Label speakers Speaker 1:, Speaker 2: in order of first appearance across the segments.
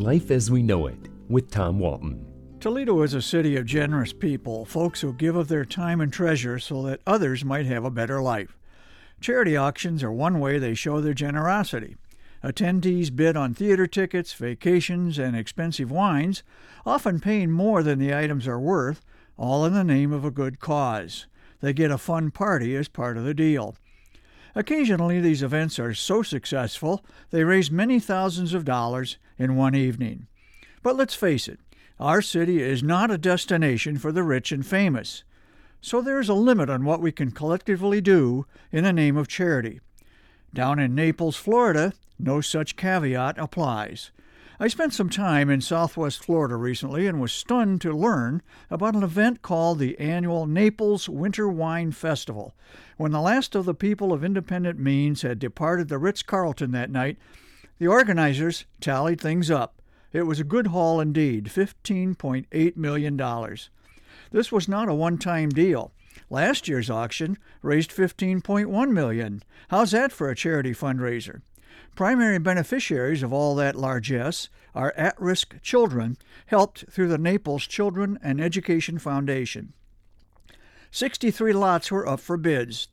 Speaker 1: Life as We Know It with Tom Walton.
Speaker 2: Toledo is a city of generous people, folks who give of their time and treasure so that others might have a better life. Charity auctions are one way they show their generosity. Attendees bid on theater tickets, vacations, and expensive wines, often paying more than the items are worth, all in the name of a good cause. They get a fun party as part of the deal. Occasionally, these events are so successful they raise many thousands of dollars in one evening. But let's face it, our city is not a destination for the rich and famous. So there is a limit on what we can collectively do in the name of charity. Down in Naples, Florida, no such caveat applies. I spent some time in southwest Florida recently and was stunned to learn about an event called the annual Naples Winter Wine Festival. When the last of the people of independent means had departed the Ritz Carlton that night, the organizers tallied things up. It was a good haul indeed $15.8 million. This was not a one time deal. Last year's auction raised 15.1 million. How's that for a charity fundraiser? Primary beneficiaries of all that largesse are at risk children helped through the Naples Children and Education Foundation. 63 lots were up for bids.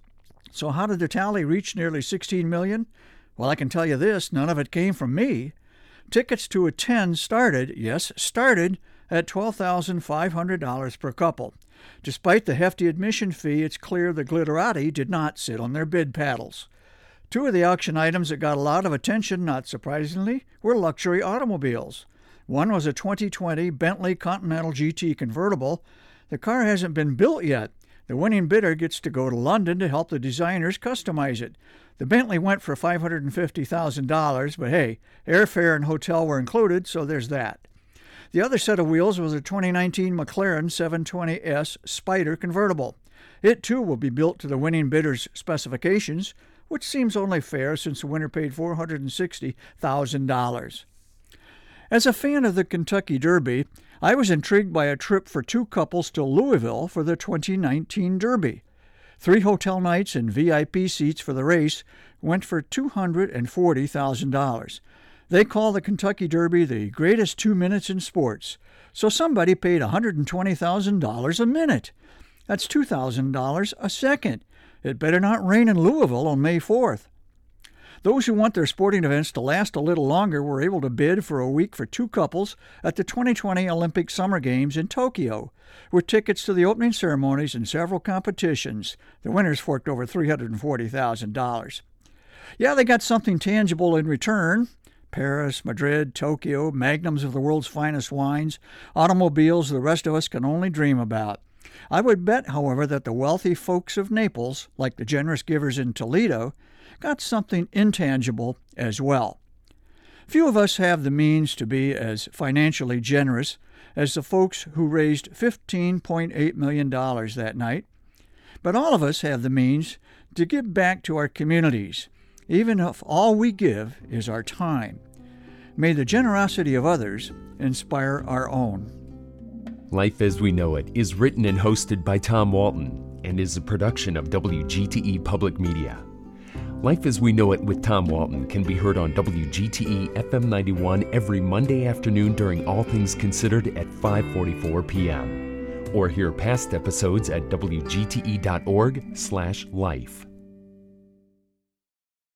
Speaker 2: So, how did the tally reach nearly 16 million? Well, I can tell you this none of it came from me. Tickets to attend started, yes, started at $12,500 per couple. Despite the hefty admission fee, it's clear the glitterati did not sit on their bid paddles. Two of the auction items that got a lot of attention, not surprisingly, were luxury automobiles. One was a 2020 Bentley Continental GT convertible. The car hasn't been built yet. The winning bidder gets to go to London to help the designers customize it. The Bentley went for $550,000, but hey, airfare and hotel were included, so there's that. The other set of wheels was a 2019 McLaren 720S Spider convertible. It too will be built to the winning bidder's specifications which seems only fair since the winner paid $460,000. As a fan of the Kentucky Derby, I was intrigued by a trip for two couples to Louisville for the 2019 Derby. Three hotel nights and VIP seats for the race went for $240,000. They call the Kentucky Derby the greatest two minutes in sports, so somebody paid $120,000 a minute. That's $2,000 a second. It better not rain in Louisville on May 4th. Those who want their sporting events to last a little longer were able to bid for a week for two couples at the 2020 Olympic Summer Games in Tokyo, with tickets to the opening ceremonies and several competitions. The winners forked over $340,000. Yeah, they got something tangible in return. Paris, Madrid, Tokyo, magnums of the world's finest wines, automobiles the rest of us can only dream about. I would bet, however, that the wealthy folks of Naples, like the generous givers in Toledo, got something intangible as well. Few of us have the means to be as financially generous as the folks who raised $15.8 million that night, but all of us have the means to give back to our communities, even if all we give is our time. May the generosity of others inspire our own.
Speaker 1: Life as We Know It is written and hosted by Tom Walton and is a production of WGTE Public Media. Life as We Know It with Tom Walton can be heard on WGTE FM 91 every Monday afternoon during All Things Considered at 5:44 p.m. or hear past episodes at wgte.org/life.